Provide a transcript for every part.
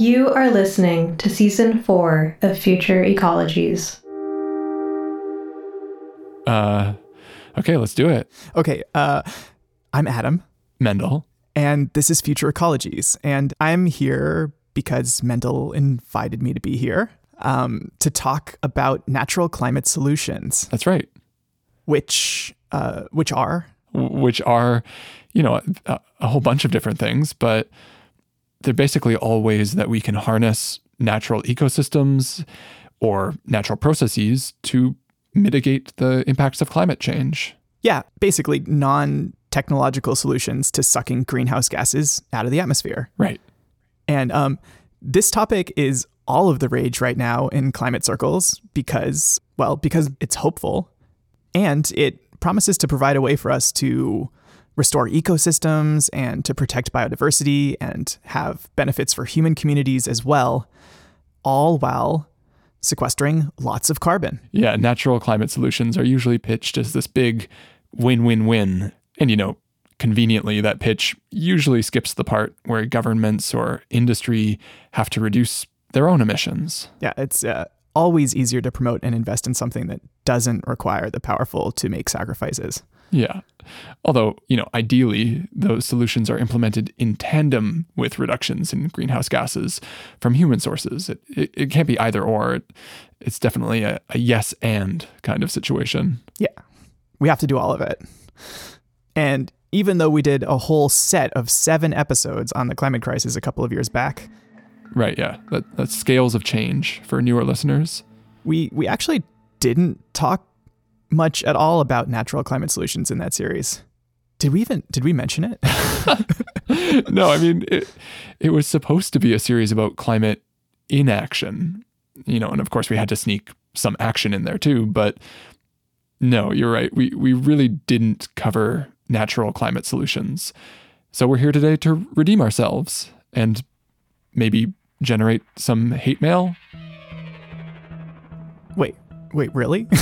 You are listening to season four of Future Ecologies. Uh, okay, let's do it. Okay, uh, I'm Adam, Mendel. and this is Future Ecologies, and I'm here because Mendel invited me to be here um, to talk about natural climate solutions, That's right. which uh, which are Which are, you know, a, a whole bunch of different things, but they're basically all ways that we can harness natural ecosystems or natural processes to mitigate the impacts of climate change. yeah, basically non-technological solutions to sucking greenhouse gases out of the atmosphere. Right. And um, this topic is all of the rage right now in climate circles because, well, because it's hopeful and it promises to provide a way for us to restore ecosystems and to protect biodiversity and have benefits for human communities as well, all while sequestering lots of carbon. Yeah, natural climate solutions are usually pitched as this big win win win. And, you know, conveniently, that pitch usually skips the part where governments or industry have to reduce their own emissions. Yeah, it's uh, always easier to promote and invest in something that doesn't require the powerful to make sacrifices. Yeah. Although, you know, ideally, those solutions are implemented in tandem with reductions in greenhouse gases from human sources. It, it, it can't be either or. It, it's definitely a, a yes and kind of situation. Yeah, we have to do all of it. And even though we did a whole set of seven episodes on the climate crisis a couple of years back, Right. Yeah. That, that's scales of change for newer listeners. we we actually didn't talk much at all about natural climate solutions in that series. Did we even did we mention it? no, I mean, it, it was supposed to be a series about climate inaction, you know, and of course we had to sneak some action in there too. But no, you're right. We, we really didn't cover natural climate solutions. So we're here today to redeem ourselves and maybe generate some hate mail. wait, wait, really?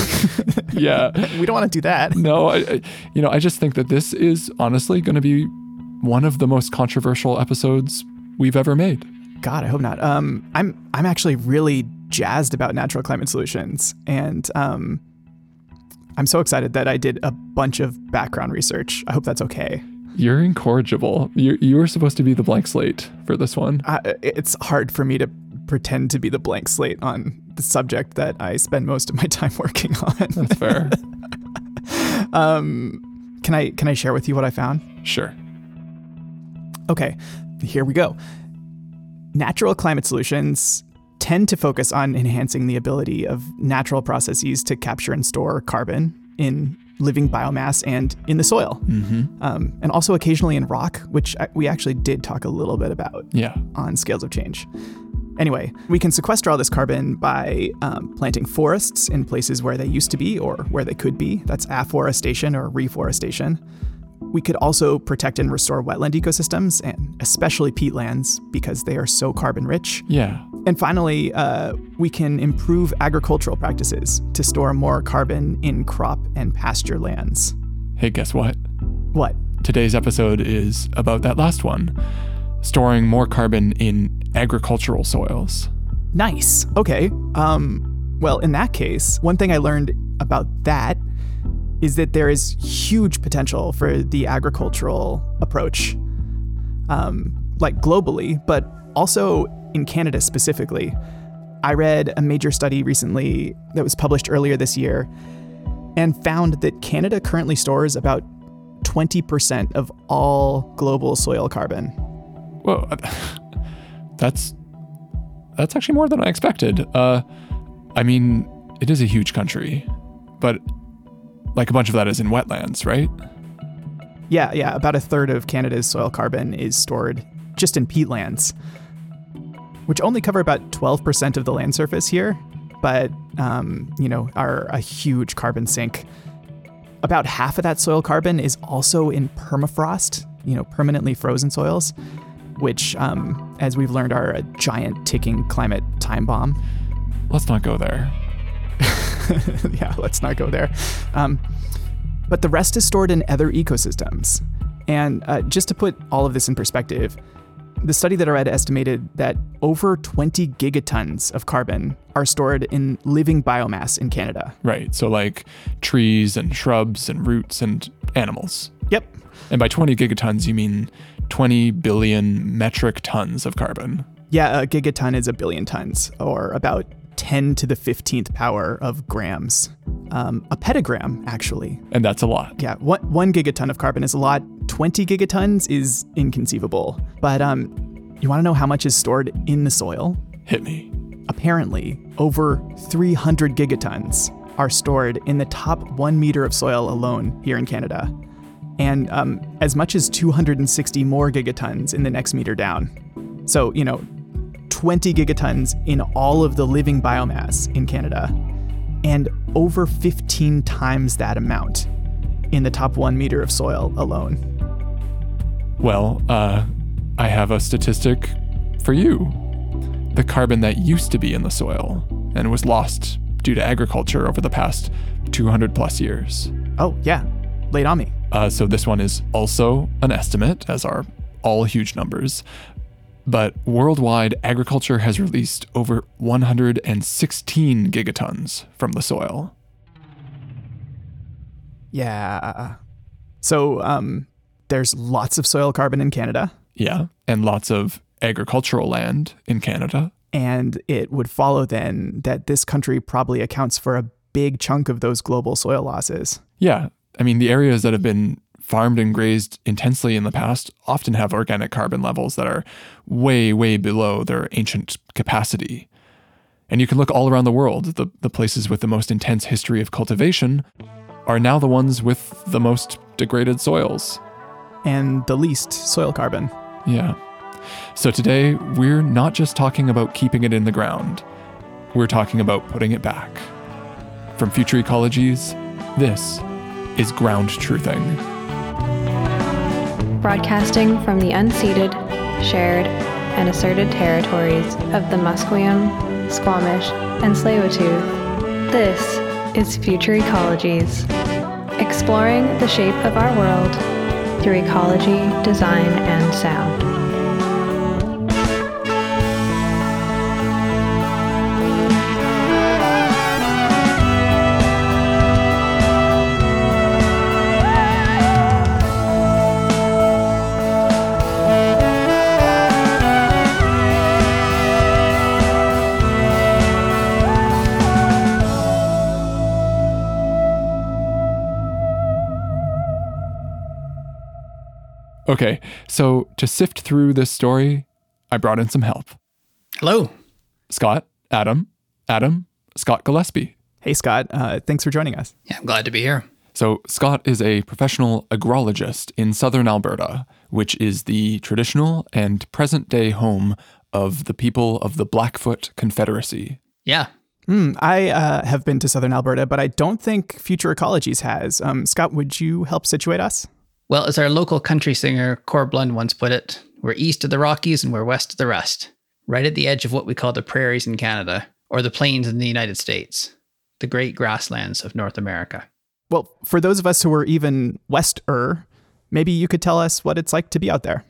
Yeah. we don't want to do that. no, I, I, you know, I just think that this is honestly going to be one of the most controversial episodes we've ever made. God, I hope not. Um, I'm I'm actually really jazzed about natural climate solutions, and um, I'm so excited that I did a bunch of background research. I hope that's okay. You're incorrigible. You you were supposed to be the blank slate for this one. I, it's hard for me to pretend to be the blank slate on the subject that I spend most of my time working on. That's fair. um, can I can I share with you what I found? sure. Okay, here we go. Natural climate solutions tend to focus on enhancing the ability of natural processes to capture and store carbon in living biomass and in the soil, Mm-hmm. um, and also occasionally in rock, which I- we actually did talk a little bit about Yeah. on scales of change. Anyway, we can sequester all this carbon by um, planting forests in places where they used to be or where they could be. That's afforestation or reforestation. We could also protect and restore wetland ecosystems, and especially peatlands, because they are so carbon rich. Yeah. And finally, uh, we can improve agricultural practices to store more carbon in crop and pasture lands. Hey, guess what? What? Today's episode is about that last one storing more carbon in agricultural soils. Nice. Okay. Um, well, in that case, one thing I learned about that is that there is huge potential for the agricultural approach, um, like globally, but also in Canada specifically. I read a major study recently that was published earlier this year and found that Canada currently stores about 20% of all global soil carbon. Whoa. That's that's actually more than I expected. Uh I mean, it is a huge country, but like a bunch of that is in wetlands, right? Yeah, yeah. About a third of Canada's soil carbon is stored just in peatlands, which only cover about 12% of the land surface here, but, um, you know, are a huge carbon sink. About half of that soil carbon is also in permafrost, you know, permanently frozen soils, which, um, as we've learned, are a giant ticking climate time bomb. Let's not go there. yeah, let's not go there. Um, but the rest is stored in other ecosystems. And uh, just to put all of this in perspective, the study that I read estimated that over 20 gigatons of carbon are stored in living biomass in Canada. Right. So, like trees and shrubs and roots and animals. Yep. And by 20 gigatons, you mean 20 billion metric tons of carbon. Yeah, a gigaton is a billion tons, or about 10 to the 15th power of grams. Um, a petagram, actually. And that's a lot. Yeah, one, one gigaton of carbon is a lot. 20 gigatons is inconceivable. But um, you want to know how much is stored in the soil? Hit me. Apparently, over 300 gigatons are stored in the top one meter of soil alone here in Canada, and um, as much as 260 more gigatons in the next meter down. So, you know, 20 gigatons in all of the living biomass in Canada, and over 15 times that amount in the top one meter of soil alone. Well, uh, I have a statistic for you. The carbon that used to be in the soil and was lost due to agriculture over the past 200 plus years. Oh, yeah. It on me. Uh, so this one is also an estimate, as are all huge numbers. But worldwide, agriculture has released over 116 gigatons from the soil. Yeah. So, um, there's lots of soil carbon in Canada. Yeah. And lots of agricultural land in Canada. And it would follow then that this country probably accounts for a big chunk of those global soil losses. Yeah. I mean, the areas that have been farmed and grazed intensely in the past often have organic carbon levels that are way, way below their ancient capacity. And you can look all around the world. The, the places with the most intense history of cultivation are now the ones with the most degraded soils. And the least soil carbon. Yeah. So today, we're not just talking about keeping it in the ground, we're talking about putting it back. From Future Ecologies, this is Ground Truthing. Broadcasting from the unceded, shared, and asserted territories of the Musqueam, Squamish, and Tsleil-Waututh, this is Future Ecologies, exploring the shape of our world through ecology, design, and sound. Okay, so to sift through this story, I brought in some help. Hello. Scott, Adam, Adam, Scott Gillespie. Hey, Scott. Uh, thanks for joining us. Yeah, I'm glad to be here. So, Scott is a professional agrologist in southern Alberta, which is the traditional and present day home of the people of the Blackfoot Confederacy. Yeah. Mm, I uh, have been to southern Alberta, but I don't think Future Ecologies has. Um, Scott, would you help situate us? Well, as our local country singer Corb Lund once put it, we're east of the Rockies and we're west of the rest, right at the edge of what we call the prairies in Canada, or the plains in the United States, the great grasslands of North America. Well, for those of us who are even wester, maybe you could tell us what it's like to be out there.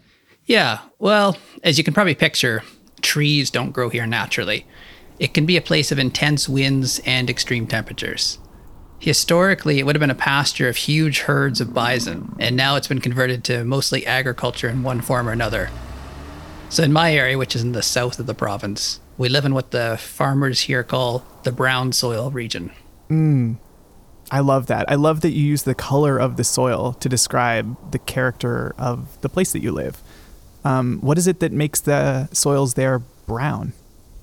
Yeah, well, as you can probably picture, trees don't grow here naturally. It can be a place of intense winds and extreme temperatures. Historically, it would have been a pasture of huge herds of bison, and now it's been converted to mostly agriculture in one form or another. So, in my area, which is in the south of the province, we live in what the farmers here call the brown soil region. I love that. I love that you use the color of the soil to describe the character of the place that you live. Um, what is it that makes the soils there brown?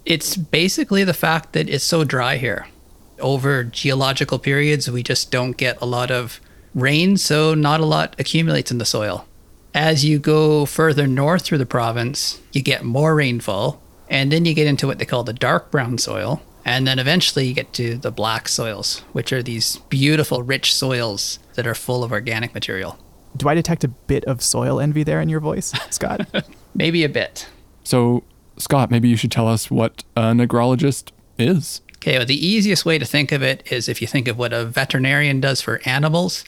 It's basically the fact that it's so dry here. Over geological periods, we just don't get a lot of rain, so not a lot accumulates in the soil. As you go further north through the province, you get more rainfall, and then you get into what they call the dark brown soil, and then eventually you get to the black soils, which are these beautiful, rich soils that are full of organic material. Do I detect a bit of soil envy there in your voice, Scott? Maybe a bit. So, Scott, maybe you should tell us what an agrologist is. Okay, well, the easiest way to think of it is if you think of what a veterinarian does for animals,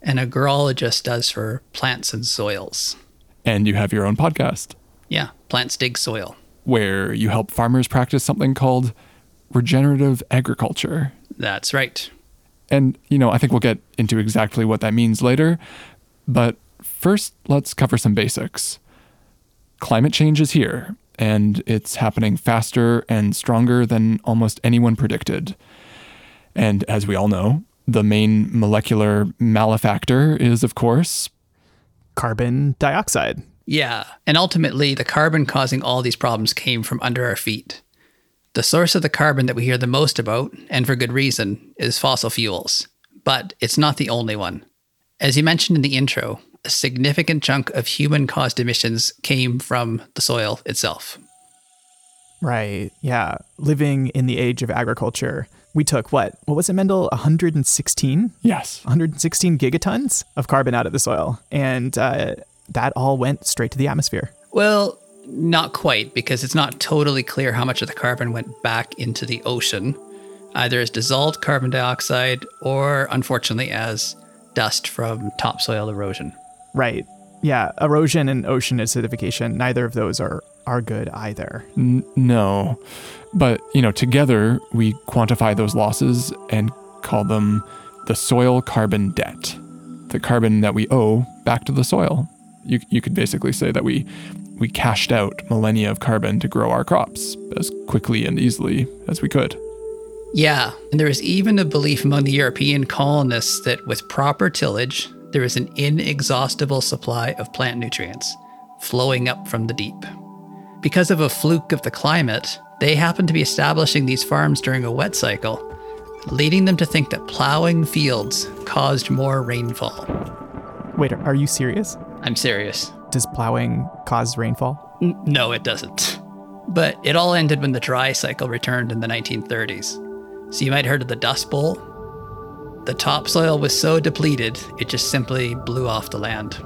and a agrologist does for plants and soils. And you have your own podcast. Yeah, plants dig soil. where you help farmers practice something called regenerative agriculture. That's right. And, you know, I think we'll get into exactly what that means later. But first, let's cover some basics. Climate change is here, and it's happening faster and stronger than almost anyone predicted. And as we all know, the main molecular malefactor is, of course, Carbon dioxide. Yeah, and ultimately, the carbon causing all these problems came from under our feet. The source of the carbon that we hear the most about, and for good reason, is fossil fuels. But it's not the only one. As you mentioned in the intro, a significant chunk of human caused emissions came from the soil itself. Right. Yeah. Living in the age of agriculture, we took what? What was it, Mendel? 116? yes, 116 gigatons of carbon out of the soil. And uh, that all went straight to the atmosphere. Well, not quite, because it's not totally clear how much of the carbon went back into the ocean, either as dissolved carbon dioxide or, unfortunately, as dust from topsoil erosion. Right. Yeah. Erosion and ocean acidification, neither of those are, are good either. N- no. But, you know, together we quantify those losses and call them the soil carbon debt. The carbon that we owe back to the soil. You, you could basically say that we we cashed out millennia of carbon to grow our crops as quickly and easily as we could. Yeah, and there is even a belief among the European colonists that with proper tillage, there is an inexhaustible supply of plant nutrients flowing up from the deep. Because of a fluke of the climate, they happen to be establishing these farms during a wet cycle, leading them to think that plowing fields caused more rainfall. Wait, are- you serious? I'm serious. Does plowing cause rainfall? N- No, it doesn't. But it all ended when the dry cycle returned in the 1930s. So you might have heard of the Dust Bowl. The topsoil was so depleted, it just simply blew off the land.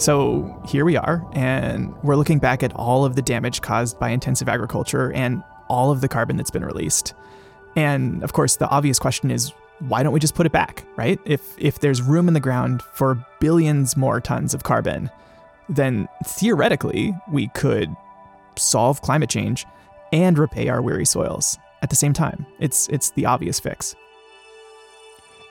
So here we are, and we're looking back at all of the damage caused by intensive agriculture and all of the carbon that's been released. And of course, the obvious question is why don't we just put it back, right? If if there's room in the ground for billions more tons of carbon, then theoretically we could solve climate change and repay our weary soils at the same time. It's it's the obvious fix.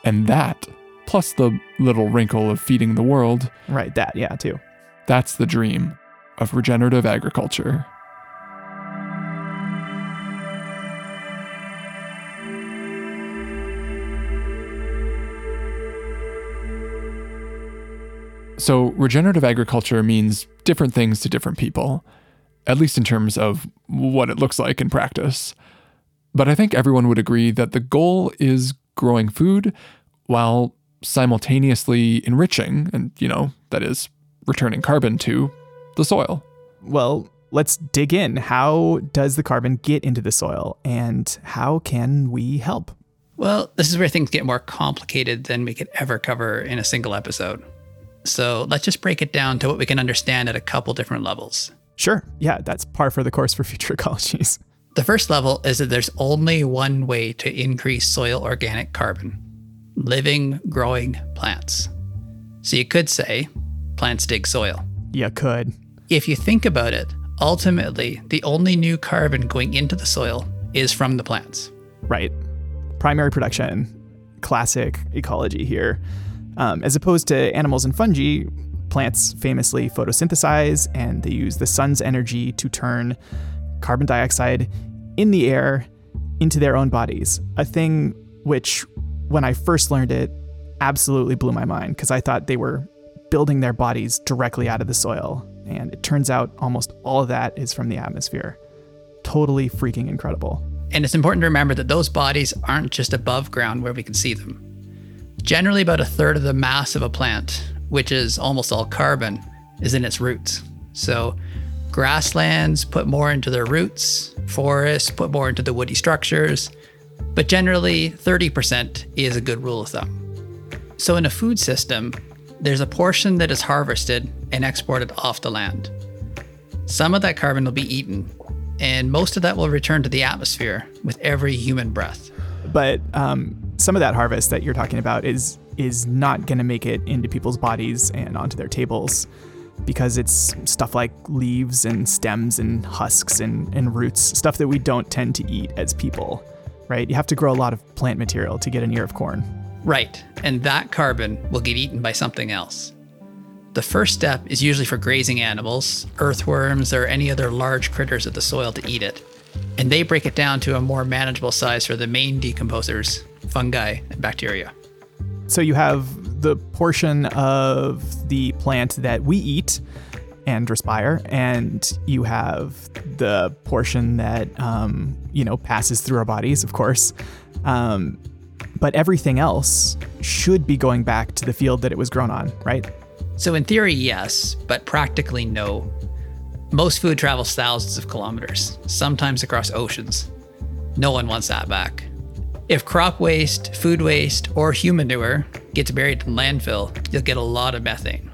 And that, plus the little wrinkle of feeding the world, Right, that, yeah, too. that's the dream of regenerative agriculture. So, regenerative agriculture means different things to different people, at least in terms of what it looks like in practice. But I think everyone would agree that the goal is growing food while simultaneously enriching, and, you know, that is returning carbon to the soil. Well, let's dig in. How does the carbon get into the soil and how can we help? Well, this is where things get more complicated than we could ever cover in a single episode. So let's just break it down to what we can understand at a couple different levels. Sure. Yeah, that's par for the course for future ecologies. The first level is that there's only one way to increase soil organic carbon living, growing plants. So you could say plants dig soil. You could. If you think about it, ultimately, the only new carbon going into the soil is from the plants. Right. Primary production, classic ecology here. Um, as opposed to animals and fungi, plants famously photosynthesize and they use the sun's energy to turn carbon dioxide in the air into their own bodies. A thing which, when I first learned it, absolutely blew my mind because I thought they were building their bodies directly out of the soil. And it turns out almost all of that is from the atmosphere. Totally freaking incredible. And it's important to remember that those bodies aren't just above ground where we can see them. Generally, about a third of the mass of a plant, which is almost all carbon, is in its roots. So, grasslands put more into their roots, forests put more into the woody structures, but generally, 30% is a good rule of thumb. So, in a food system, there's a portion that is harvested and exported off the land. Some of that carbon will be eaten, and most of that will return to the atmosphere with every human breath. but um, some of that harvest that you're talking about is is not going to make it into people's bodies and onto their tables. Because it's stuff like leaves and stems and husks and, and roots, stuff that we don't tend to eat as people, right? You have to grow a lot of plant material to get an ear of corn. Right, and that carbon will get eaten by something else. The first step is usually for grazing animals, earthworms, or any other large critters of the soil to eat it. And they break it down to a more manageable size for the main decomposers, fungi and bacteria. So you have the portion of the plant that we eat and respire, and you have the portion that um, you know passes through our bodies, of course. Um, but everything else should be going back to the field that it was grown on, right? So, in theory, yes, but practically, no. Most food travels thousands of kilometers, sometimes across oceans. No one wants that back. If crop waste, food waste, or human manure gets buried in landfill, you'll get a lot of methane,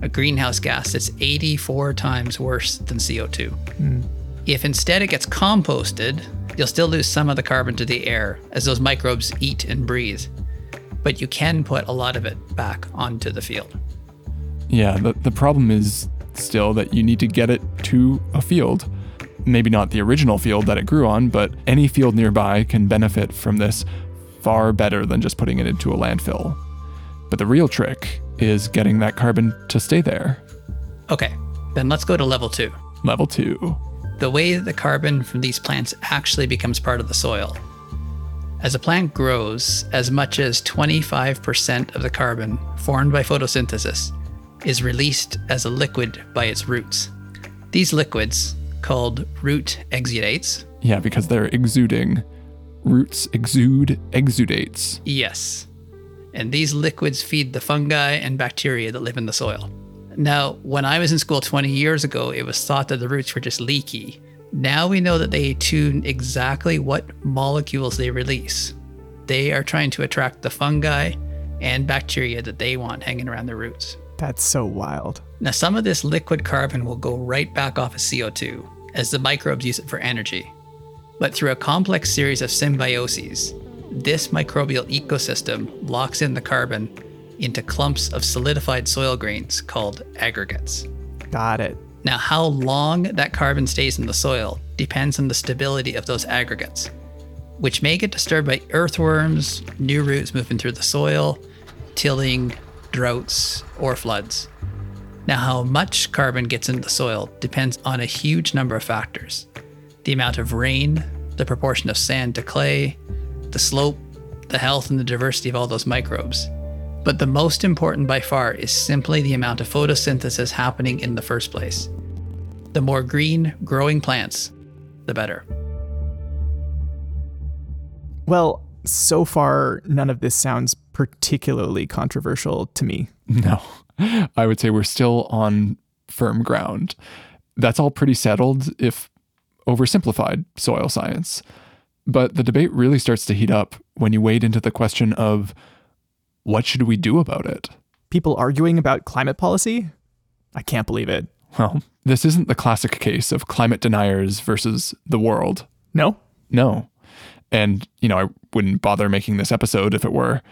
a greenhouse gas that's 84 times worse than CO2. Mm. If instead it gets composted, you'll still lose some of the carbon to the air as those microbes eat and breathe. But you can put a lot of it back onto the field. Yeah, the, the problem is still that you need to get it to a field maybe not the original field that it grew on, but any field nearby can benefit from this far better than just putting it into a landfill. But the real trick is getting that carbon to stay there. Okay, then let's go to level two. Level two. The way that the carbon from these plants actually becomes part of the soil. As a plant grows, as much as 25% of the carbon formed by photosynthesis is released as a liquid by its roots. These liquids, called root exudates. Yeah, because they're exuding. Roots exude exudates. Yes. And these liquids feed the fungi and bacteria that live in the soil. Now, when I was in school 20 years ago, it was thought that the roots were just leaky. Now we know that they tune exactly what molecules they release. They are trying to attract the fungi and bacteria that they want hanging around their roots. That's so wild. Now, some of this liquid carbon will go right back off as CO2, as the microbes use it for energy. But through a complex series of symbioses, this microbial ecosystem locks in the carbon into clumps of solidified soil grains called aggregates. Got it. Now, how long that carbon stays in the soil depends on the stability of those aggregates, which may get disturbed by earthworms, new roots moving through the soil, tilling, droughts, or floods. Now, how much carbon gets into the soil depends on a huge number of factors the amount of rain, the proportion of sand to clay, the slope, the health, and the diversity of all those microbes. But the most important by far is simply the amount of photosynthesis happening in the first place. The more green, growing plants, the better. Well, so far, none of this sounds particularly controversial to me. No. I would say we're still on firm ground. That's all pretty settled if oversimplified soil science. But the debate really starts to heat up when you wade into the question of what should we do about it? People arguing about climate policy? I can't believe it. Well, this isn't the classic case of climate deniers versus the world. No? No. And, you know, I wouldn't bother making this episode if it were.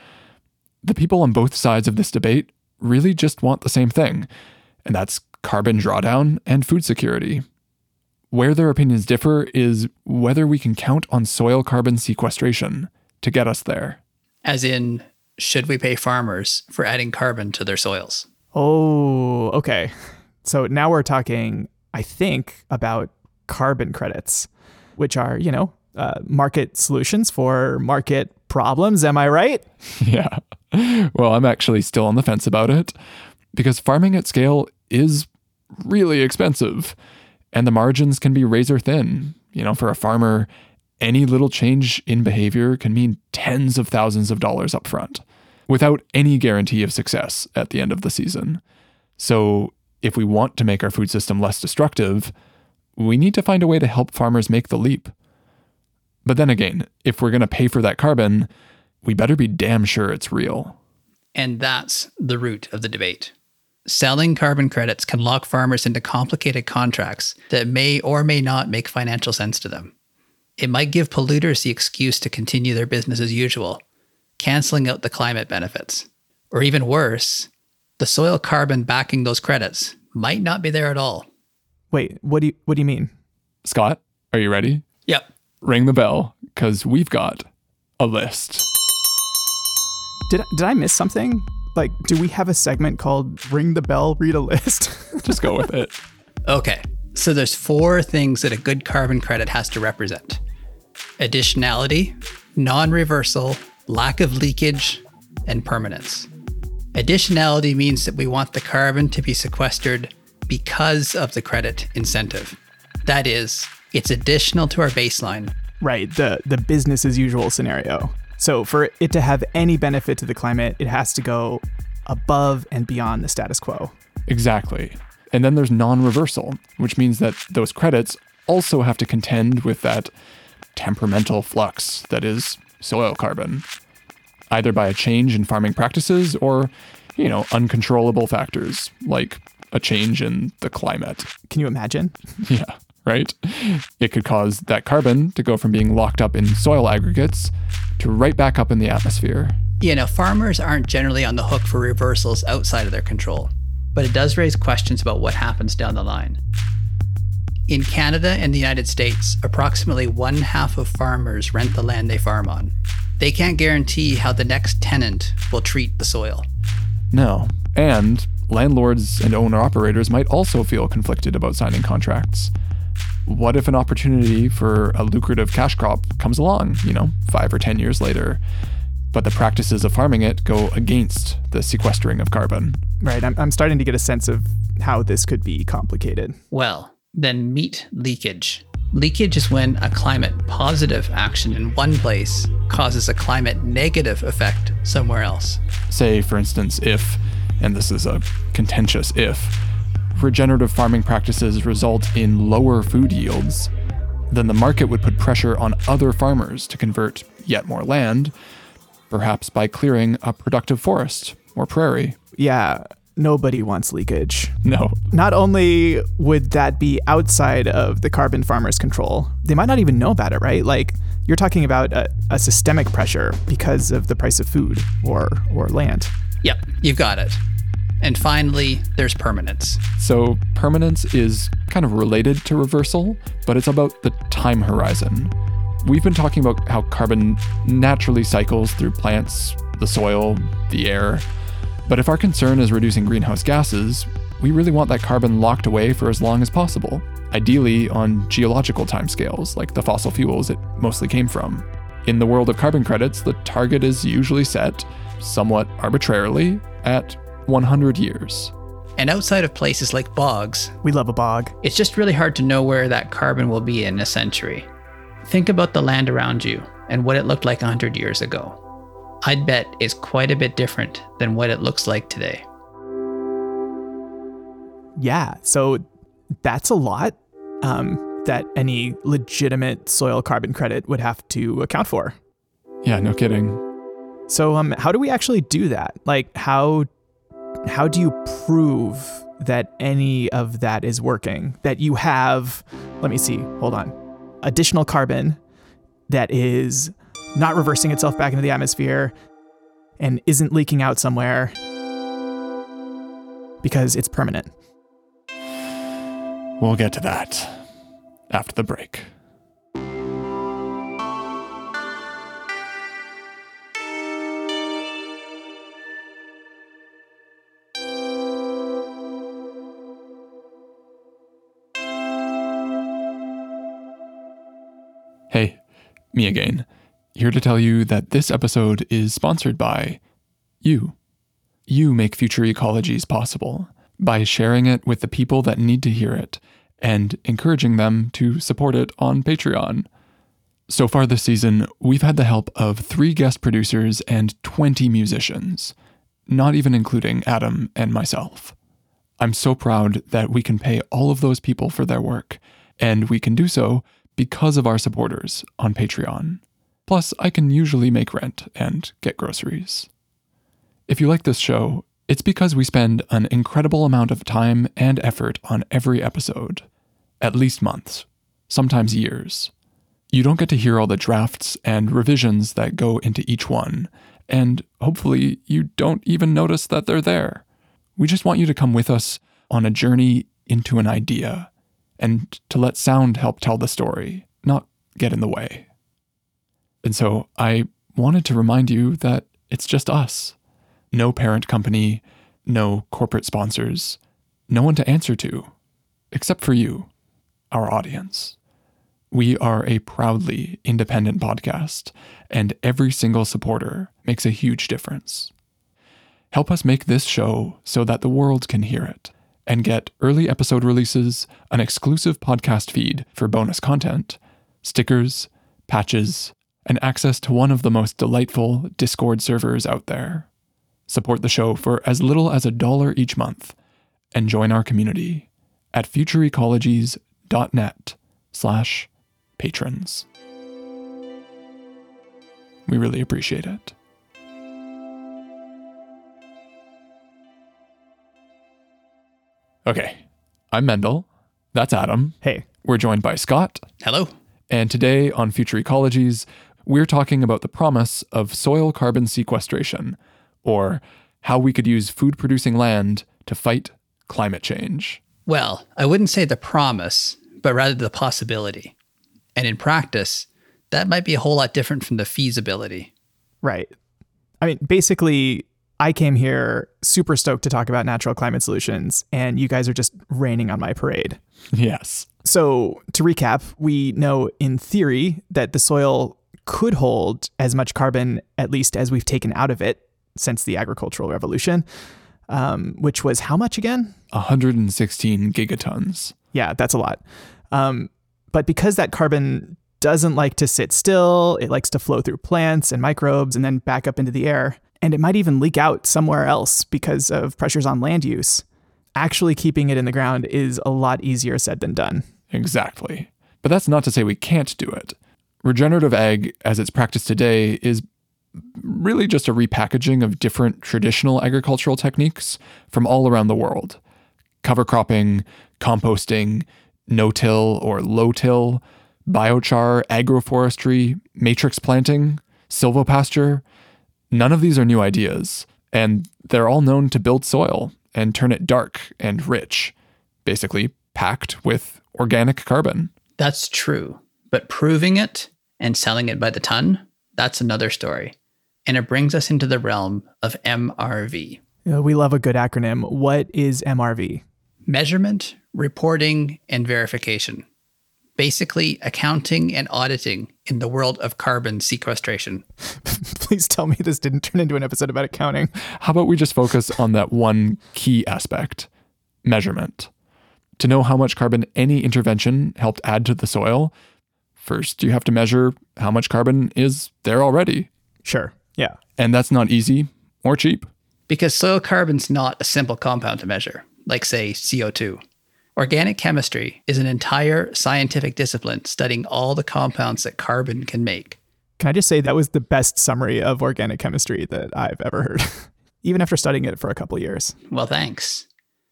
The people on both sides of this debate really just want the same thing, and that's carbon drawdown and food security. Where their opinions differ is whether we can count on soil carbon sequestration to get us there. As in, should we pay farmers for adding carbon to their soils? Oh, okay. So now we're talking, I think, about carbon credits, which are, you know, uh, market solutions for market problems. Am I right? Yeah. Well, I'm actually still on the fence about it because farming at scale is really expensive and the margins can be razor thin. You know, for a farmer, any little change in behavior can mean tens of thousands of dollars up front without any guarantee of success at the end of the season. So, if we want to make our food system less destructive, we need to find a way to help farmers make the leap. But then again, if we're going to pay for that carbon, we better be damn sure it's real. And that's the root of the debate. Selling carbon credits can lock farmers into complicated contracts that may or may not make financial sense to them. It might give polluters the excuse to continue their business as usual, canceling out the climate benefits. Or even worse, the soil carbon backing those credits might not be there at all. Wait, what do you what do you mean? Scott, are you ready? Yep. Ring the bell, because we've got a list. Did did I miss something? Like, do we have a segment called "Ring the Bell, Read a List"? Just go with it. Okay. So there's four things that a good carbon credit has to represent. Additionality, non-reversal, lack of leakage, and permanence. Additionality means that we want the carbon to be sequestered because of the credit incentive. That is, it's additional to our baseline. right, the the business as usual scenario. So for it to have any benefit to the climate, it has to go above and beyond the status quo. Exactly. And then there's non reversal, which means that those credits also have to contend with that temperamental flux that is soil carbon, either by a change in farming practices or, you know, uncontrollable factors like a change in the climate. Can you imagine? Yeah, right? It could cause that carbon to go from being locked up in soil aggregates to right back up in the atmosphere. You know, farmers aren't generally on the hook for reversals outside of their control, but it does raise questions about what happens down the line. In Canada and the United States, approximately one half of farmers rent the land they farm on. They can't guarantee how the next tenant will treat the soil. No. And landlords and owner operators might also feel conflicted about signing contracts. What if an opportunity for a lucrative cash crop comes along, you know, five or 10 years later, but the practices of farming it go against the sequestering of carbon? Right. I'm, I'm starting to get a sense of how this could be complicated. Well, then meet leakage. Leakage is when a climate positive action in one place causes a climate negative effect somewhere else. Say, for instance, if, and this is a contentious if, regenerative farming practices result in lower food yields, then the market would put pressure on other farmers to convert yet more land, perhaps by clearing a productive forest or prairie. Yeah, nobody wants leakage. No, Not only would that be outside of the carbon farmer's control, they might not even know about it, right? Like you're talking about a, a systemic pressure because of the price of food or or land. Yep, you've got it. And finally, there's permanence. So, permanence is kind of related to reversal, but it's about the time horizon. We've been talking about how carbon naturally cycles through plants, the soil, the air. But if our concern is reducing greenhouse gases, we really want that carbon locked away for as long as possible, ideally on geological timescales, like the fossil fuels it mostly came from. In the world of carbon credits, the target is usually set, somewhat arbitrarily, at 100 years. And outside of places like bogs, We love a bog. it's just really hard to know where that carbon will be in a century. Think about the land around you and what it looked like 100 years ago. I'd bet it's quite a bit different than what it looks like today. Yeah, so that's a lot um, that any legitimate soil carbon credit would have to account for. Yeah, no kidding. So um, how do we actually do that? Like how how do you prove that any of that is working? That you have, let me see, hold on, additional carbon that is not reversing itself back into the atmosphere and isn't leaking out somewhere because it's permanent. We'll get to that after the break. Me again. Here to tell you that this episode is sponsored by you. You make future ecologies possible by sharing it with the people that need to hear it and encouraging them to support it on Patreon. So far this season, we've had the help of three guest producers and 20 musicians, not even including Adam and myself. I'm so proud that we can pay all of those people for their work, and we can do so because of our supporters on Patreon. Plus, I can usually make rent and get groceries. If you like this show, it's because we spend an incredible amount of time and effort on every episode. At least months, sometimes years. You don't get to hear all the drafts and revisions that go into each one, and hopefully you don't even notice that they're there. We just want you to come with us on a journey into an idea and to let sound help tell the story, not get in the way. And so I wanted to remind you that it's just us. No parent company, no corporate sponsors, no one to answer to, except for you, our audience. We are a proudly independent podcast, and every single supporter makes a huge difference. Help us make this show so that the world can hear it and get early episode releases, an exclusive podcast feed for bonus content, stickers, patches, and access to one of the most delightful Discord servers out there. Support the show for as little as a dollar each month and join our community at futureecologies.net slash patrons. We really appreciate it. Okay, I'm Mendel. That's Adam. Hey, We're joined by Scott. Hello. And today on Future Ecologies, we're talking about the promise of soil carbon sequestration, or how we could use food producing land to fight climate change. Well, I wouldn't say the promise, but rather the possibility. And in practice, that might be a whole lot different from the feasibility. right. I mean, basically, I came here super stoked to talk about natural climate solutions, and you guys are just raining on my parade. Yes. So, to recap, we know in theory that the soil could hold as much carbon, at least as we've taken out of it since the agricultural revolution, um, which was how much again? 116 gigatons. Yeah, that's a lot. Um, but because that carbon doesn't like to sit still, it likes to flow through plants and microbes and then back up into the air. And it might even leak out somewhere else because of pressures on land use. Actually, keeping it in the ground is a lot easier said than done. Exactly. But that's not to say we can't do it. Regenerative ag, as it's practiced today, is really just a repackaging of different traditional agricultural techniques from all around the world cover cropping, composting, no till or low till, biochar, agroforestry, matrix planting, silvopasture. None of these are new ideas, and they're all known to build soil and turn it dark and rich, basically packed with organic carbon. That's true. But proving it and selling it by the ton, that's another story. And it brings us into the realm of MRV We love a good acronym. What is MRV? measurement, reporting, and verification. Basically, accounting and auditing in the world of carbon sequestration. Please tell me this didn't turn into an episode about accounting. How about we just focus on that one key aspect measurement? To know how much carbon any intervention helped add to the soil, first you have to measure how much carbon is there already. Sure. Yeah. And that's not easy or cheap. Because soil carbon's not a simple compound to measure, like, say, CO2. Organic chemistry is an entire scientific discipline studying all the compounds that carbon can make. Can I just say that was the best summary of organic chemistry that I've ever heard, even after studying it for a couple years. Well, thanks.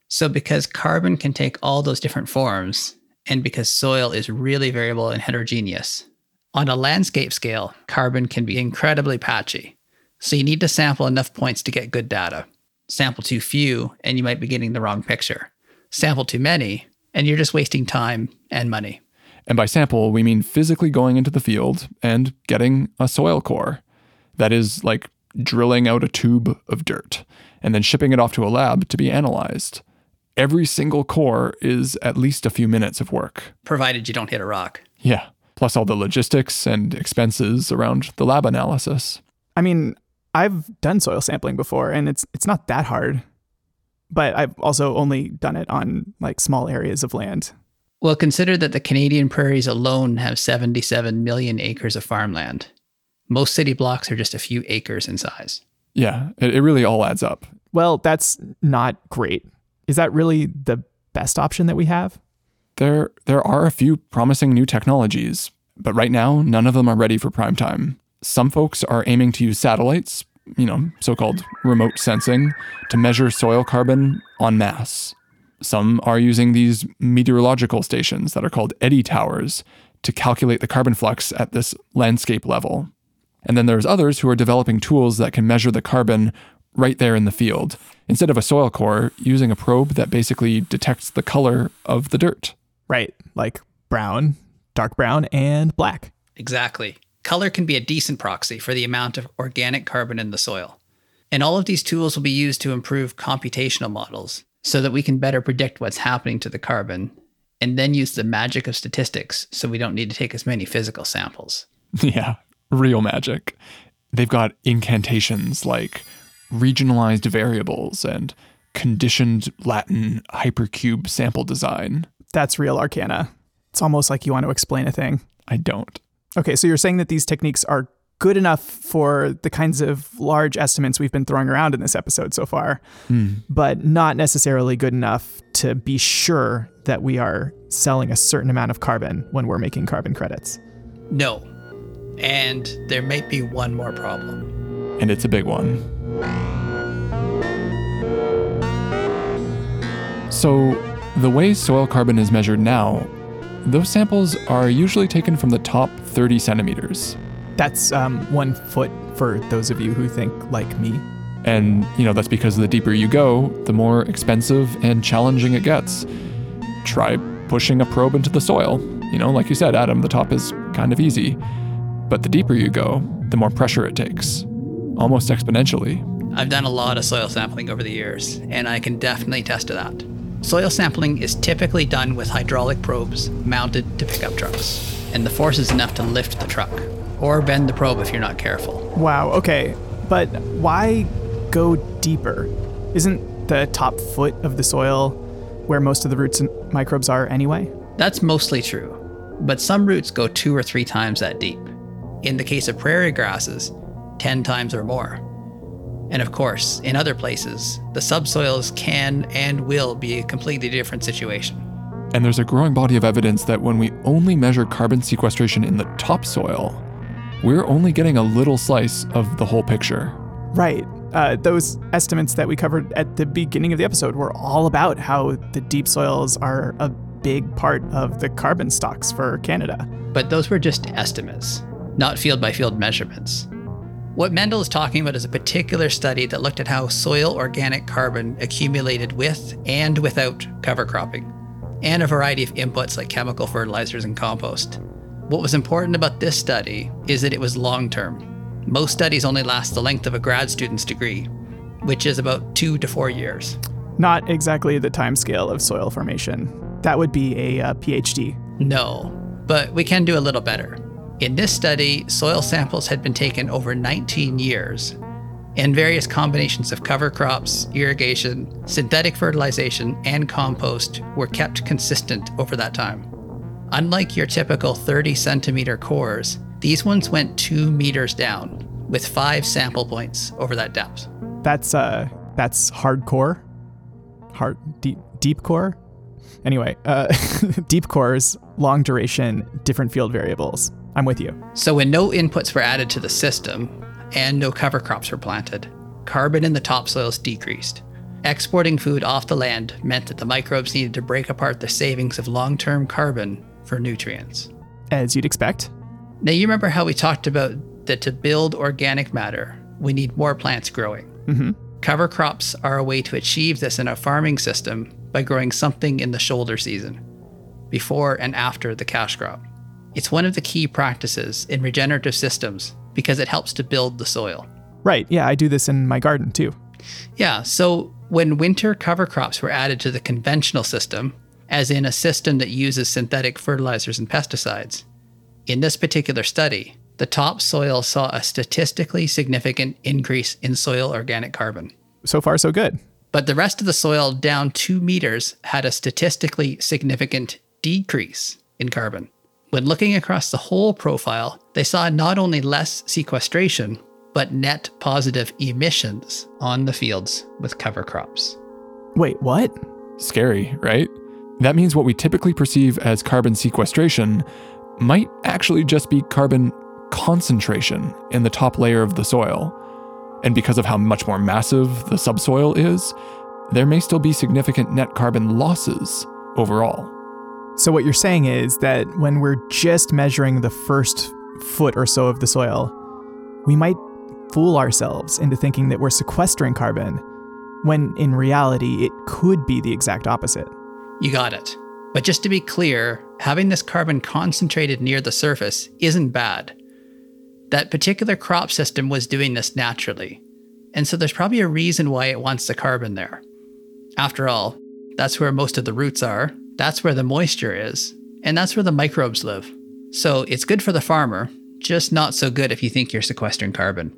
So, because carbon can take all those different forms, and because soil is really variable and heterogeneous, on a landscape scale, carbon can be incredibly patchy. So, you need to sample enough points to get good data. Sample too few, and you might be getting the wrong picture. Sample too many, and you're just wasting time and money. And by sample, we mean physically going into the field and getting a soil core. That is like drilling out a tube of dirt and then shipping it off to a lab to be analyzed. Every single core is at least a few minutes of work. provided you don't hit a rock. Yeah, plus all the logistics and expenses around the lab analysis. I mean, I've done soil sampling before and it's it's not that hard. But I've also only done it on like small areas of land. Well, consider that the Canadian prairies alone have 77 million acres of farmland. Most city blocks are just a few acres in size. Yeah, it, it really all adds up. Well, that's not great. Is that really the best option that we have? There, there are a few promising new technologies, but right now, none of them are ready for prime time. Some folks are aiming to use satellites, you know, so called remote sensing, to measure soil carbon en masse. Some are using these meteorological stations that are called eddy towers to calculate the carbon flux at this landscape level. And then there's others who are developing tools that can measure the carbon right there in the field, instead of a soil core using a probe that basically detects the color of the dirt. Right, like brown, dark brown, and black. Exactly. Color can be a decent proxy for the amount of organic carbon in the soil. And all of these tools will be used to improve computational models so that we can better predict what's happening to the carbon and then use the magic of statistics so we don't need to take as many physical samples. Yeah, real magic. They've got incantations like regionalized variables and conditioned Latin hypercube sample design. That's real arcana. It's almost like you want to explain a thing. I don't. Okay, so you're saying that these techniques are good enough for the kinds of large estimates we've been throwing around in this episode so far, hmm. but not necessarily good enough to be sure that we are selling a certain amount of carbon when we're making carbon credits. No. And there might be one more problem. And it's a big one. So, the way soil carbon is measured now, those samples are usually taken from the top 30 centimeters. That's um, one foot for those of you who think like me. And, you know, that's because the deeper you go, the more expensive and challenging it gets. Try pushing a probe into the soil. You know, like you said, Adam, the top is kind of easy. But the deeper you go, the more pressure it takes, almost exponentially. I've done a lot of soil sampling over the years, and I can definitely attest to that. Soil sampling is typically done with hydraulic probes mounted to pickup trucks, and the force is enough to lift the truck, or bend the probe if you're not careful. Wow, okay. But why go deeper? Isn't the top foot of the soil where most of the roots and microbes are anyway? That's mostly true, but some roots go two or three times that deep. In the case of prairie grasses, 10 times or more. And of course, in other places, the subsoils can and will be a completely different situation. And there's a growing body of evidence that when we only measure carbon sequestration in the topsoil, we're only getting a little slice of the whole picture. Right. Uh, those estimates that we covered at the beginning of the episode were all about how the deep soils are a big part of the carbon stocks for Canada. But those were just estimates, not field by field measurements. What Mendel is talking about is a particular study that looked at how soil organic carbon accumulated with and without cover cropping, and a variety of inputs like chemical fertilizers and compost. What was important about this study is that it was long term. Most studies only last the length of a grad student's degree, which is about two to four years. Not exactly the timescale of soil formation. That would be a uh, PhD. No, but we can do a little better. In this study, soil samples had been taken over 19 years, and various combinations of cover crops, irrigation, synthetic fertilization, and compost were kept consistent over that time. Unlike your typical 30 centimeter cores, these ones went two meters down, with five sample points over that depth. That's uh, that's hardcore, hard deep deep core. Anyway, uh, deep cores, long duration, different field variables. I'm with you. So, when no inputs were added to the system and no cover crops were planted, carbon in the topsoils decreased. Exporting food off the land meant that the microbes needed to break apart the savings of long term carbon for nutrients. As you'd expect. Now, you remember how we talked about that to build organic matter, we need more plants growing. Mhm. Cover crops are a way to achieve this in a farming system by growing something in the shoulder season, before and after the cash crop. It's one of the key practices in regenerative systems because it helps to build the soil. Right. Yeah, I do this in my garden too. Yeah, so when winter cover crops were added to the conventional system, as in a system that uses synthetic fertilizers and pesticides, in this particular study, the topsoil saw a statistically significant increase in soil organic carbon. So far, so good. But the rest of the soil down two meters had a statistically significant decrease in carbon. When looking across the whole profile, they saw not only less sequestration, but net positive emissions on the fields with cover crops. Wait, what? Scary, right? That means what we typically perceive as carbon sequestration might actually just be carbon concentration in the top layer of the soil. And because of how much more massive the subsoil is, there may still be significant net carbon losses overall. So, what you're saying is that when we're just measuring the first foot or so of the soil, we might fool ourselves into thinking that we're sequestering carbon when in reality it could be the exact opposite. You got it. But just to be clear, having this carbon concentrated near the surface isn't bad. That particular crop system was doing this naturally, and so there's probably a reason why it wants the carbon there. After all, that's where most of the roots are, that's where the moisture is, and that's where the microbes live. So it's good for the farmer, just not so good if you think you're sequestering carbon.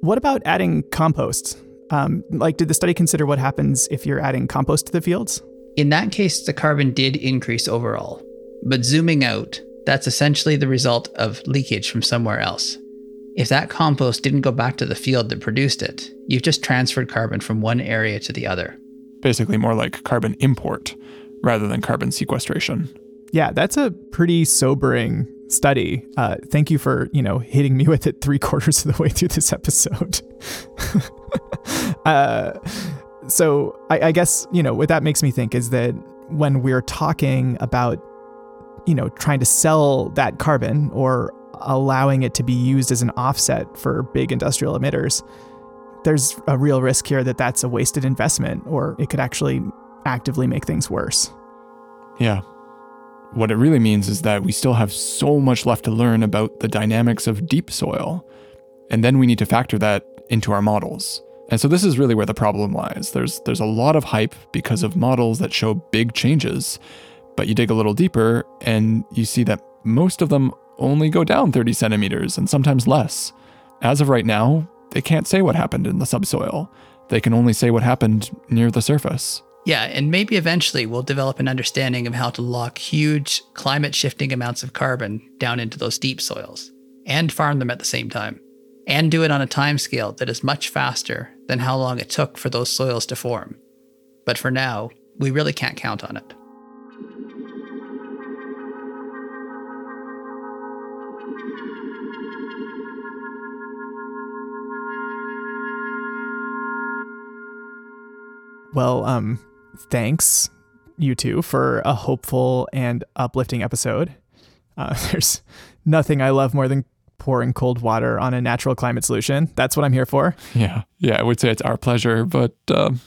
What about adding compost? Um, like, did the study consider what happens if you're adding compost to the fields? In that case, the carbon did increase overall. But zooming out, that's essentially the result of leakage from somewhere else. If that compost didn't go back to the field that produced it, you've just transferred carbon from one area to the other. Basically, more like carbon import rather than carbon sequestration. Yeah, that's a pretty sobering study. Uh, thank you for you know hitting me with it three quarters of the way through this episode. uh, so I, I guess you know what that makes me think is that when we're talking about you know trying to sell that carbon or allowing it to be used as an offset for big industrial emitters there's a real risk here that that's a wasted investment or it could actually actively make things worse Yeah. What it really means is that we still have so much left to learn about the dynamics of deep soil. And then we need to factor that into our models. And so this is really where the problem lies. There's there's a lot of hype because of models that show big changes, but you dig a little deeper and you see that most of them only go down 30 centimeters and sometimes less. As of right now, they can't say what happened in the subsoil. They can only say what happened near the surface. Yeah, and maybe eventually we'll develop an understanding of how to lock huge climate shifting amounts of carbon down into those deep soils and farm them at the same time. And do it on a time scale that is much faster than how long it took for those soils to form. But for now, we really can't count on it. Well, um, thanks, you two, for a hopeful and uplifting episode. Uh, there's nothing I love more than pouring cold water on a natural climate solution. That's what I'm here for. Yeah. Yeah, I would say it's our pleasure, but um,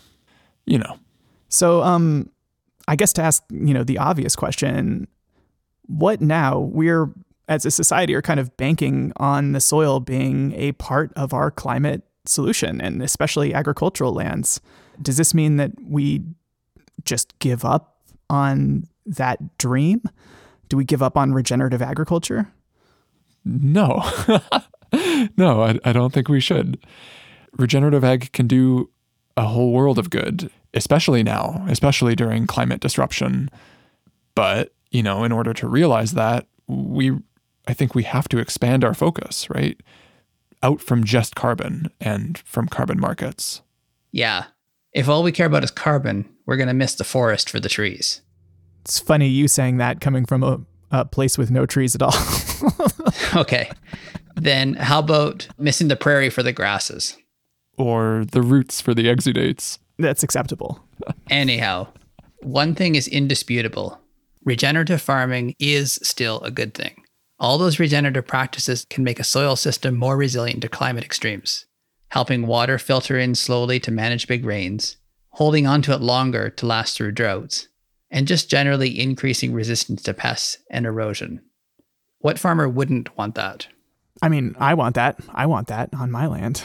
you know. So, um, I guess to ask, you know, the obvious question, what now? We're as a society are kind of banking on the soil being a part of our climate solution and especially agricultural lands. Does this mean that we just give up on that dream? Do we give up on regenerative agriculture? No. no, I, I don't think we should. Regenerative ag can do a whole world of good, especially now, especially during climate disruption. But, you know, in order to realize that, we I think we have to expand our focus, right? Out from just carbon and from carbon markets. Yeah. If all we care about is carbon, we're going to miss the forest for the trees. It's funny you saying that coming from a, a place with no trees at all. Okay. then how about missing the prairie for the grasses? Or the roots for the exudates. That's acceptable. Anyhow, one thing is indisputable regenerative farming is still a good thing. All those regenerative practices can make a soil system more resilient to climate extremes, helping water filter in slowly to manage big rains, holding onto it longer to last through droughts, and just generally increasing resistance to pests and erosion. What farmer wouldn't want that? I mean, I want that. I want that on my land.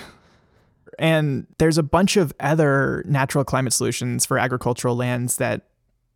And there's a bunch of other natural climate solutions for agricultural lands that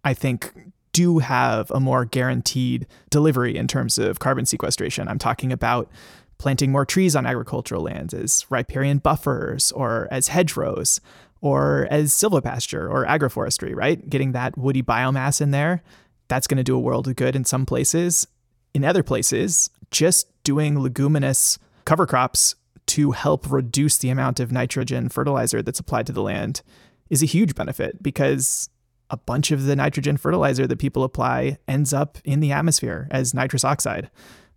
I think do have a more guaranteed delivery in terms of carbon sequestration. I'm talking about planting more trees on agricultural lands as riparian buffers or as hedgerows or as silvopasture or agroforestry, right? Getting that woody biomass in there, that's going to do a world of good in some places. In other places, just doing leguminous cover crops to help reduce the amount of nitrogen fertilizer that's applied to the land is a huge benefit because a bunch of the nitrogen fertilizer that people apply ends up in the atmosphere as nitrous oxide,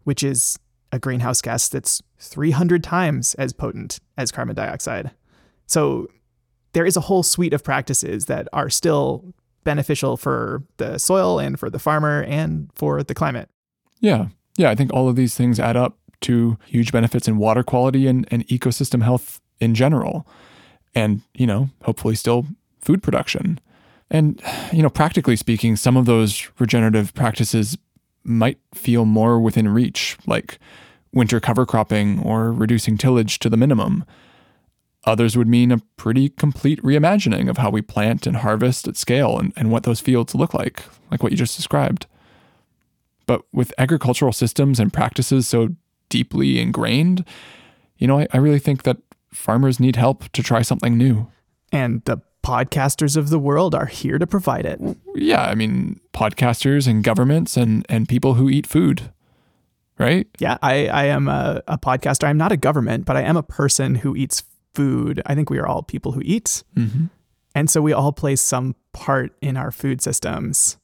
which is a greenhouse gas that's 300 times as potent as carbon dioxide. So there is a whole suite of practices that are still beneficial for the soil and for the farmer and for the climate. Yeah. Yeah, I think all of these things add up to huge benefits in water quality and, and ecosystem health in general. And, you know, hopefully still food production. And, you know, practically speaking, some of those regenerative practices might feel more within reach, like winter cover cropping or reducing tillage to the minimum. Others would mean a pretty complete reimagining of how we plant and harvest at scale and, and what those fields look like, like what you just described. But with agricultural systems and practices so deeply ingrained, you know, I, I really think that farmers need help to try something new. And the podcasters of the world are here to provide it. Yeah, I mean, podcasters and governments and, and people who eat food, right? Yeah, I, I am a, a podcaster. I'm not a government, but I am a person who eats food. I think we are all people who eat. Mm-hmm. And so we all play some part in our food systems.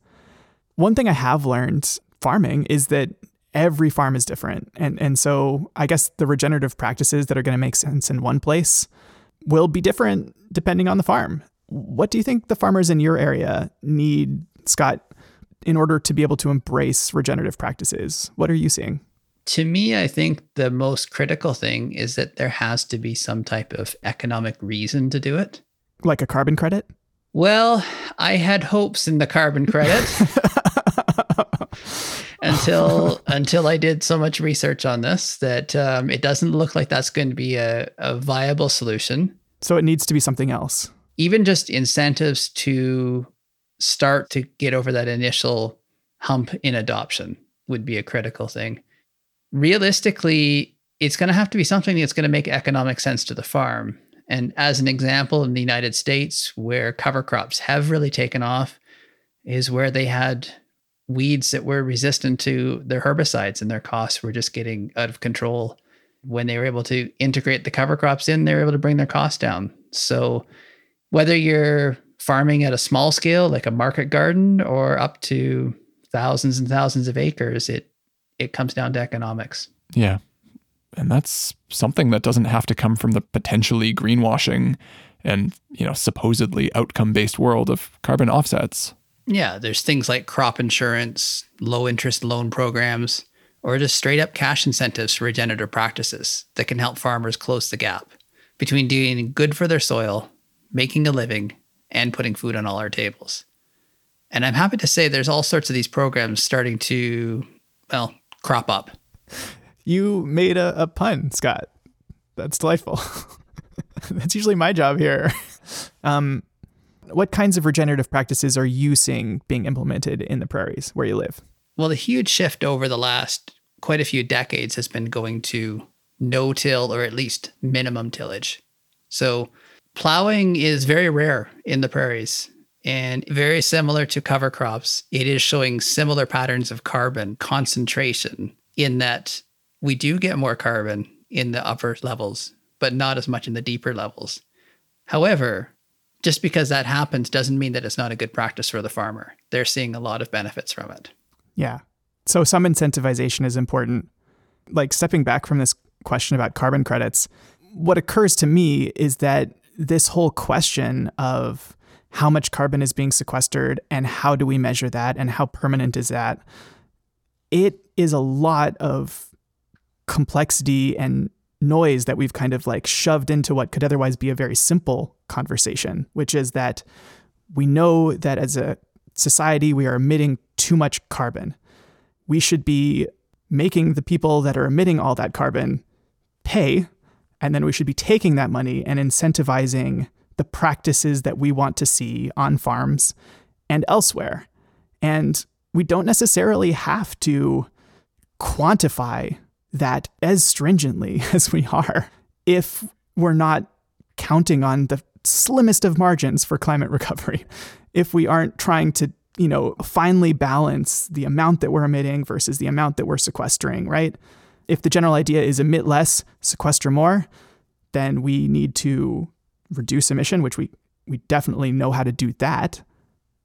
One thing I have learned farming is that every farm is different. And, and so I guess the regenerative practices that are going to make sense in one place will be different depending on the farm. What do you think the farmers in your area need, Scott, in order to be able to embrace regenerative practices? What are you seeing? To me, I think the most critical thing is that there has to be some type of economic reason to do it. Like a carbon credit? Well, I had hopes in the carbon credit until until I did so much research on this that um, it doesn't look like that's going to be a, a viable solution. So it needs to be something else. Even just incentives to start to get over that initial hump in adoption would be a critical thing. Realistically, it's going to have to be something that's going to make economic sense to the farm. And as an example, in the United States, where cover crops have really taken off, is where they had weeds that were resistant to their herbicides and their costs were just getting out of control. When they were able to integrate the cover crops in, they were able to bring their costs down. So whether you're farming at a small scale, like a market garden, or up to thousands and thousands of acres, it it comes down to economics. Yeah. And that's something that doesn't have to come from the potentially greenwashing and, you know, supposedly outcome-based world of carbon offsets. Yeah, there's things like crop insurance, low interest loan programs, or just straight up cash incentives for regenerative practices that can help farmers close the gap between doing good for their soil, making a living, and putting food on all our tables. And I'm happy to say there's all sorts of these programs starting to, well, crop up. You made a, a pun, Scott. That's delightful. That's usually my job here. Um, what kinds of regenerative practices are you seeing being implemented in the prairies where you live? Well, the huge shift over the last quite a few decades has been going to no till or at least minimum tillage. So, plowing is very rare in the prairies and very similar to cover crops. It is showing similar patterns of carbon concentration in that we do get more carbon in the upper levels, but not as much in the deeper levels. However, just because that happens doesn't mean that it's not a good practice for the farmer. They're seeing a lot of benefits from it. Yeah. So some incentivization is important. Like stepping back from this question about carbon credits, what occurs to me is that this whole question of how much carbon is being sequestered and how do we measure that and how permanent is that, it is a lot of complexity and noise that we've kind of like shoved into what could otherwise be a very simple conversation, which is that we know that as a society, we are emitting too much carbon. We should be making the people that are emitting all that carbon pay, and then we should be taking that money and incentivizing the practices that we want to see on farms and elsewhere. And we don't necessarily have to quantify that as stringently as we are if we're not counting on the slimmest of margins for climate recovery. If we aren't trying to, you know, finely balance the amount that we're emitting versus the amount that we're sequestering, right? If the general idea is emit less, sequester more, then we need to reduce emission, which we we definitely know how to do that,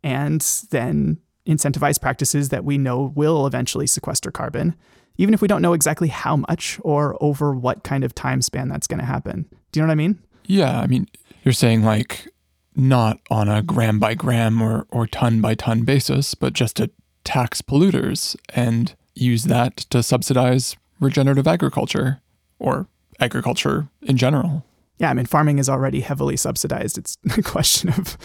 and then incentivize practices that we know will eventually sequester carbon even if we don't know exactly how much or over what kind of time span that's going to happen. Do you know what I mean? Yeah. I mean, you're saying like not on a gram by gram or, or ton by ton basis, but just to tax polluters and use that to subsidize regenerative agriculture or agriculture in general. Yeah, I mean, farming is already heavily subsidized. It's a question of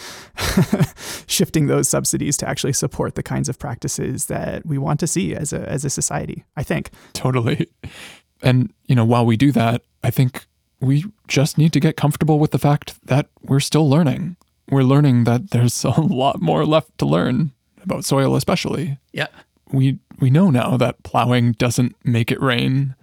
shifting those subsidies to actually support the kinds of practices that we want to see as a, as a society, I think. Totally. And, you know, while we do that, I think we just need to get comfortable with the fact that we're still learning. We're learning that there's a lot more left to learn about soil, especially. Yeah. We we know now that plowing doesn't make it rain,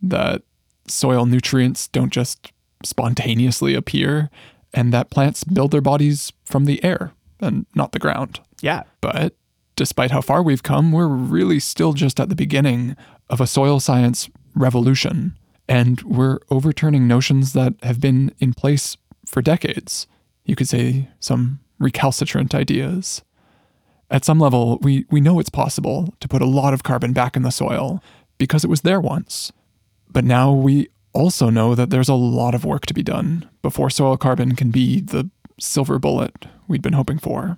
that soil nutrients don't just spontaneously appear, and that plants build their bodies from the air and not the ground. Yeah. But despite how far we've come, we're really still just at the beginning of a soil science revolution. And we're overturning notions that have been in place for decades. You could say some recalcitrant ideas. At some level, we, we know it's possible to put a lot of carbon back in the soil because it was there once. But now we also know that there's a lot of work to be done before soil carbon can be the silver bullet we'd been hoping for.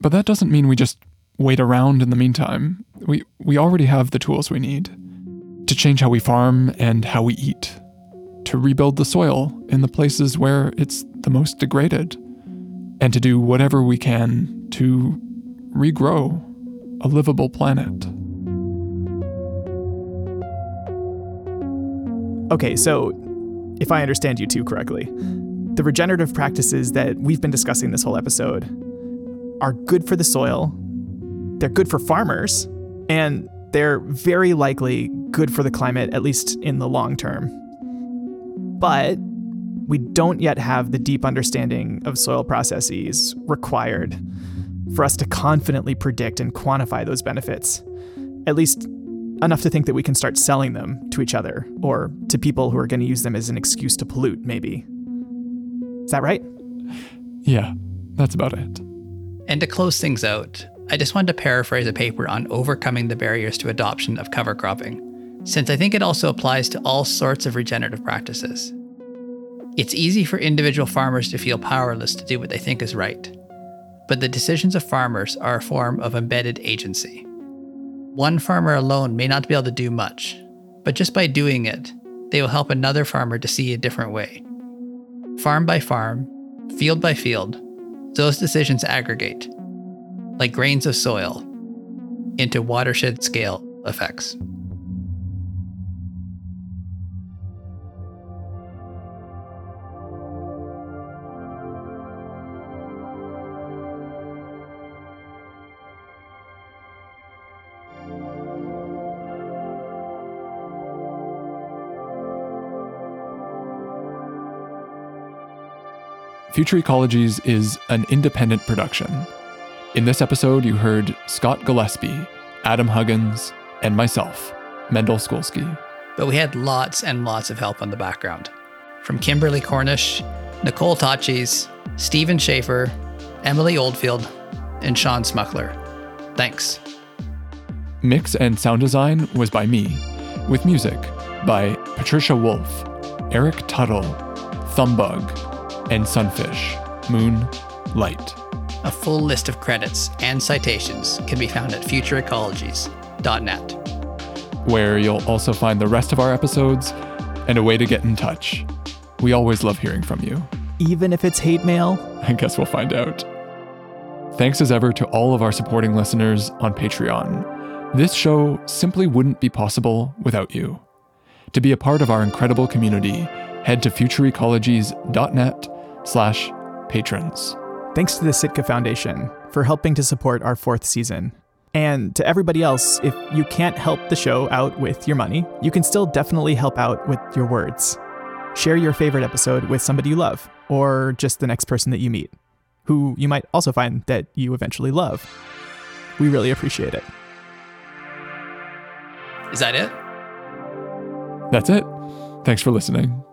But that doesn't mean we just wait around in the meantime. We, we already have the tools we need to change how we farm and how we eat, to rebuild the soil in the places where it's the most degraded, and to do whatever we can to regrow a livable planet. Okay, so if I understand you two correctly, the regenerative practices that we've been discussing this whole episode are good for the soil, they're good for farmers, and they're very likely good for the climate, at least in the long term. But we don't yet have the deep understanding of soil processes required for us to confidently predict and quantify those benefits. At least enough to think that we can start selling them to each other or to people who are going to use them as an excuse to pollute, maybe. Is that right? Yeah, that's about it. And to close things out, I just wanted to paraphrase a paper on overcoming the barriers to adoption of cover cropping, since I think it also applies to all sorts of regenerative practices. It's easy for individual farmers to feel powerless to do what they think is right, but the decisions of farmers are a form of embedded agency. One farmer alone may not be able to do much, but just by doing it, they will help another farmer to see a different way. Farm by farm, field by field, those decisions aggregate, like grains of soil, into watershed scale effects. Future Ecologies is an independent production. In this episode, you heard Scott Gillespie, Adam Huggins, and myself, Mendel Skulski. But we had lots and lots of help on the background. From Kimberly Cornish, Nicole Tachis, Stephen Schaefer, Emily Oldfield, and Sean Smukler. Thanks. Mix and sound design was by me, with music by Patricia Wolf, Eric Tuttle, Thumbug, and Sunfish, Moon, Light. A full list of credits and citations can be found at futureecologies.net. where you'll also find the rest of our episodes and a way to get in touch. We always love hearing from you. Even if it's hate mail? I guess we'll find out. Thanks as ever to all of our supporting listeners on Patreon. This show simply wouldn't be possible without you. To be a part of our incredible community, head to futureecologies.net slash patrons. Thanks to the Sitka Foundation for helping to support our fourth season. And to everybody else, if you can't help the show out with your money, you can still definitely help out with your words. Share your favorite episode with somebody you love, or just the next person that you meet, who you might also find that you eventually love. We really appreciate it. Is that it? That's it. Thanks for listening.